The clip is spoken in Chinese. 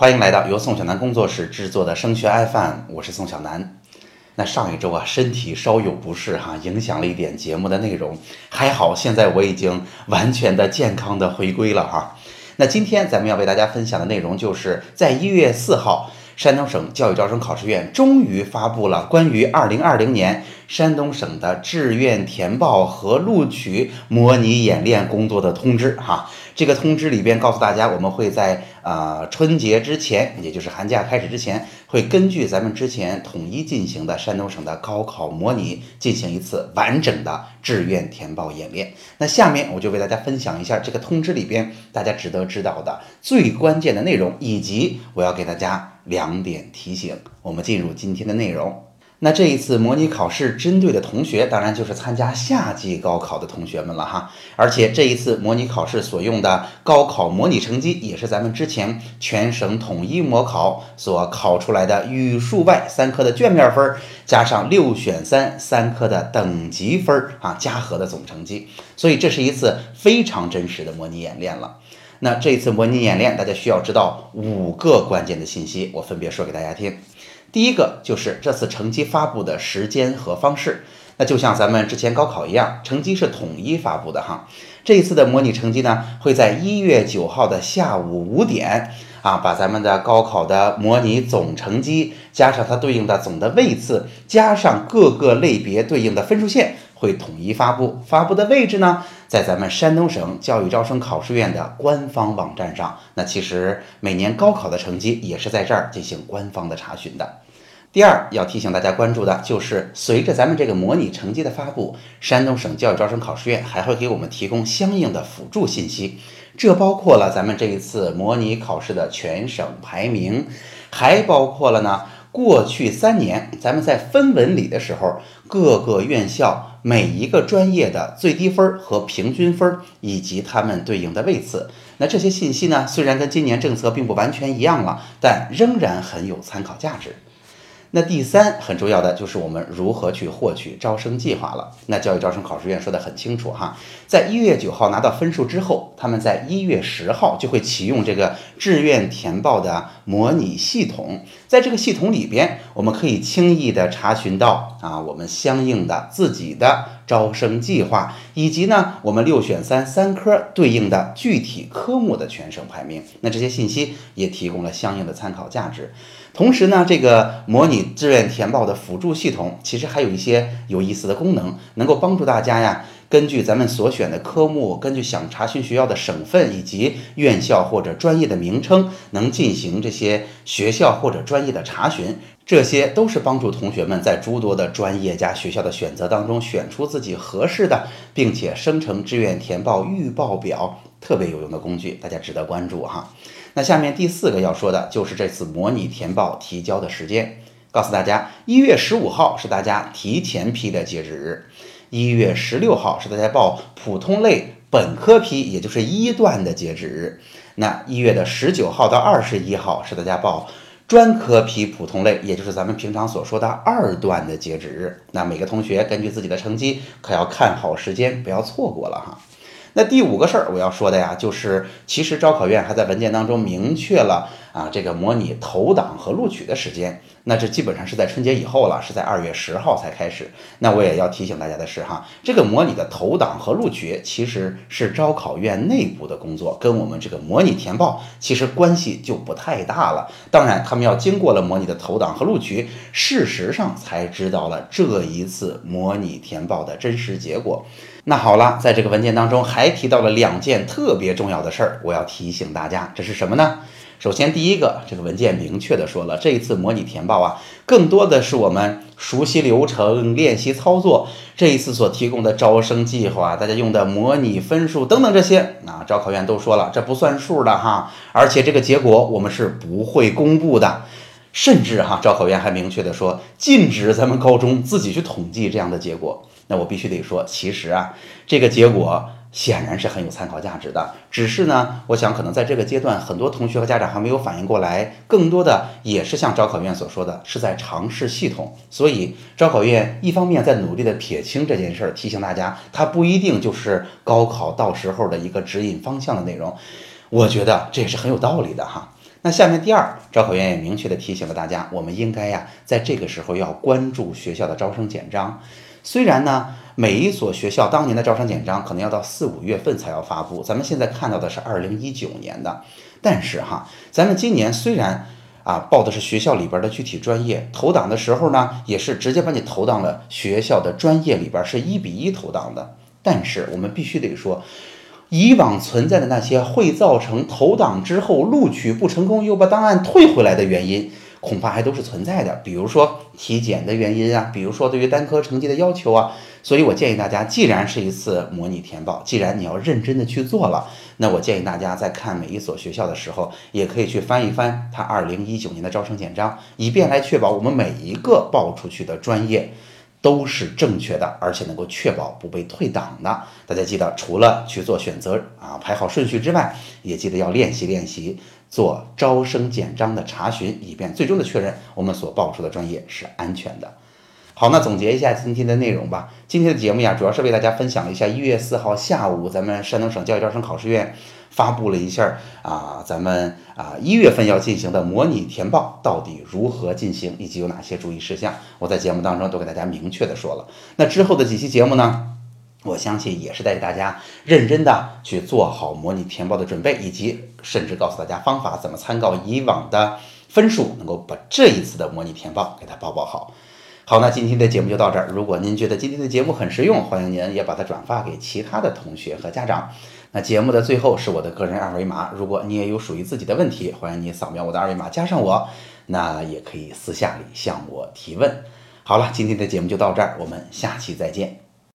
欢迎来到由宋小南工作室制作的升学 FM，我是宋小南。那上一周啊，身体稍有不适哈，影响了一点节目的内容，还好现在我已经完全的健康的回归了哈。那今天咱们要为大家分享的内容，就是在一月四号。山东省教育招生考试院终于发布了关于二零二零年山东省的志愿填报和录取模拟演练工作的通知。哈，这个通知里边告诉大家，我们会在啊春节之前，也就是寒假开始之前，会根据咱们之前统一进行的山东省的高考模拟，进行一次完整的志愿填报演练。那下面我就为大家分享一下这个通知里边大家值得知道的最关键的内容，以及我要给大家。两点提醒，我们进入今天的内容。那这一次模拟考试针对的同学，当然就是参加夏季高考的同学们了哈。而且这一次模拟考试所用的高考模拟成绩，也是咱们之前全省统一模考所考出来的语数外三科的卷面分，加上六选三三科的等级分啊，加和的总成绩。所以这是一次非常真实的模拟演练了。那这一次模拟演练，大家需要知道五个关键的信息，我分别说给大家听。第一个就是这次成绩发布的时间和方式，那就像咱们之前高考一样，成绩是统一发布的哈。这一次的模拟成绩呢，会在一月九号的下午五点啊，把咱们的高考的模拟总成绩加上它对应的总的位次，加上各个类别对应的分数线。会统一发布，发布的位置呢，在咱们山东省教育招生考试院的官方网站上。那其实每年高考的成绩也是在这儿进行官方的查询的。第二，要提醒大家关注的就是，随着咱们这个模拟成绩的发布，山东省教育招生考试院还会给我们提供相应的辅助信息，这包括了咱们这一次模拟考试的全省排名，还包括了呢。过去三年，咱们在分文理的时候，各个院校每一个专业的最低分和平均分，以及它们对应的位次。那这些信息呢，虽然跟今年政策并不完全一样了，但仍然很有参考价值。那第三很重要的就是我们如何去获取招生计划了。那教育招生考试院说的很清楚哈，在一月九号拿到分数之后，他们在一月十号就会启用这个志愿填报的模拟系统。在这个系统里边，我们可以轻易的查询到啊，我们相应的自己的招生计划，以及呢我们六选三三科对应的具体科目的全省排名。那这些信息也提供了相应的参考价值。同时呢，这个模拟志愿填报的辅助系统其实还有一些有意思的功能，能够帮助大家呀，根据咱们所选的科目，根据想查询学校的省份以及院校或者专业的名称，能进行这些学校或者专业的查询。这些都是帮助同学们在诸多的专业加学校的选择当中，选出自己合适的，并且生成志愿填报预报表，特别有用的工具，大家值得关注哈。那下面第四个要说的就是这次模拟填报提交的时间，告诉大家，一月十五号是大家提前批的截止日，一月十六号是大家报普通类本科批，也就是一段的截止日。那一月的十九号到二十一号是大家报专科批普通类，也就是咱们平常所说的二段的截止日。那每个同学根据自己的成绩，可要看好时间，不要错过了哈。那第五个事儿我要说的呀，就是其实招考院还在文件当中明确了啊，这个模拟投档和录取的时间。那这基本上是在春节以后了，是在二月十号才开始。那我也要提醒大家的是哈，这个模拟的投档和录取其实是招考院内部的工作，跟我们这个模拟填报其实关系就不太大了。当然，他们要经过了模拟的投档和录取，事实上才知道了这一次模拟填报的真实结果。那好了，在这个文件当中还提到了两件特别重要的事儿，我要提醒大家，这是什么呢？首先，第一个，这个文件明确的说了，这一次模拟填报啊，更多的是我们熟悉流程、练习操作。这一次所提供的招生计划，大家用的模拟分数等等这些，啊招考院都说了，这不算数的哈，而且这个结果我们是不会公布的，甚至哈，招考院还明确的说，禁止咱们高中自己去统计这样的结果。那我必须得说，其实啊，这个结果显然是很有参考价值的。只是呢，我想可能在这个阶段，很多同学和家长还没有反应过来，更多的也是像招考院所说的，是在尝试系统。所以招考院一方面在努力的撇清这件事儿，提醒大家，它不一定就是高考到时候的一个指引方向的内容。我觉得这也是很有道理的哈。那下面第二，招考院也明确的提醒了大家，我们应该呀，在这个时候要关注学校的招生简章。虽然呢，每一所学校当年的招生简章可能要到四五月份才要发布，咱们现在看到的是二零一九年的，但是哈，咱们今年虽然啊报的是学校里边的具体专业，投档的时候呢，也是直接把你投到了学校的专业里边，是一比一投档的，但是我们必须得说。以往存在的那些会造成投档之后录取不成功又把档案退回来的原因，恐怕还都是存在的。比如说体检的原因啊，比如说对于单科成绩的要求啊。所以我建议大家，既然是一次模拟填报，既然你要认真的去做了，那我建议大家在看每一所学校的时候，也可以去翻一翻它二零一九年的招生简章，以便来确保我们每一个报出去的专业。都是正确的，而且能够确保不被退档的。大家记得，除了去做选择啊排好顺序之外，也记得要练习练习做招生简章的查询，以便最终的确认我们所报出的专业是安全的。好，那总结一下今天的内容吧。今天的节目呀，主要是为大家分享了一下一月四号下午咱们山东省教育招生考试院。发布了一下啊，咱们啊一月份要进行的模拟填报到底如何进行，以及有哪些注意事项，我在节目当中都给大家明确的说了。那之后的几期节目呢，我相信也是带着大家认真的去做好模拟填报的准备，以及甚至告诉大家方法怎么参考以往的分数，能够把这一次的模拟填报给它报报好。好，那今天的节目就到这儿。如果您觉得今天的节目很实用，欢迎您也把它转发给其他的同学和家长。那节目的最后是我的个人二维码，如果你也有属于自己的问题，欢迎你扫描我的二维码加上我，那也可以私下里向我提问。好了，今天的节目就到这儿，我们下期再见。